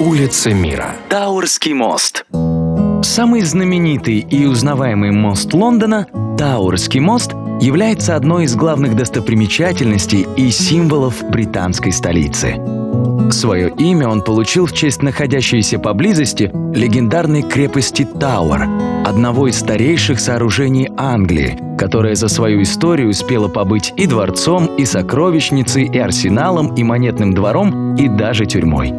Улица мира. Тауэрский мост. Самый знаменитый и узнаваемый мост Лондона, Тауэрский мост, является одной из главных достопримечательностей и символов британской столицы. Свое имя он получил в честь находящейся поблизости легендарной крепости Тауэр, одного из старейших сооружений Англии, которая за свою историю успела побыть и дворцом, и сокровищницей, и арсеналом, и монетным двором, и даже тюрьмой.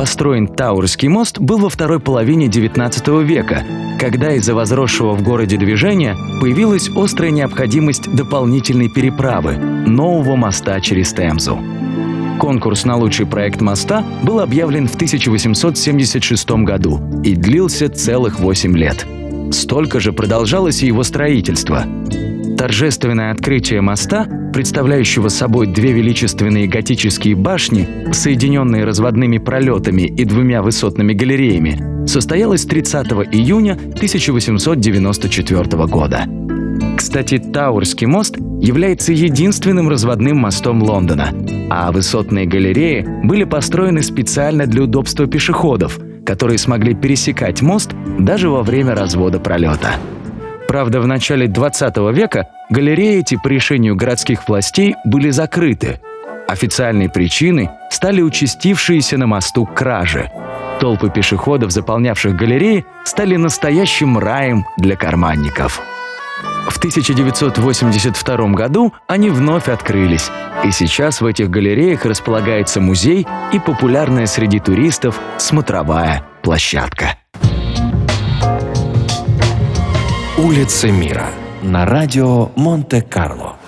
Построен Таурский мост был во второй половине XIX века, когда из-за возросшего в городе движения появилась острая необходимость дополнительной переправы – нового моста через Темзу. Конкурс на лучший проект моста был объявлен в 1876 году и длился целых 8 лет. Столько же продолжалось и его строительство. Торжественное открытие моста, представляющего собой две величественные готические башни, соединенные разводными пролетами и двумя высотными галереями, состоялось 30 июня 1894 года. Кстати, Таурский мост является единственным разводным мостом Лондона, а высотные галереи были построены специально для удобства пешеходов, которые смогли пересекать мост даже во время развода пролета. Правда, в начале 20 века галереи эти по решению городских властей были закрыты. Официальной причиной стали участившиеся на мосту кражи. Толпы пешеходов, заполнявших галереи, стали настоящим раем для карманников. В 1982 году они вновь открылись, и сейчас в этих галереях располагается музей и популярная среди туристов смотровая площадка. Улица мира. На радио Монте-Карло.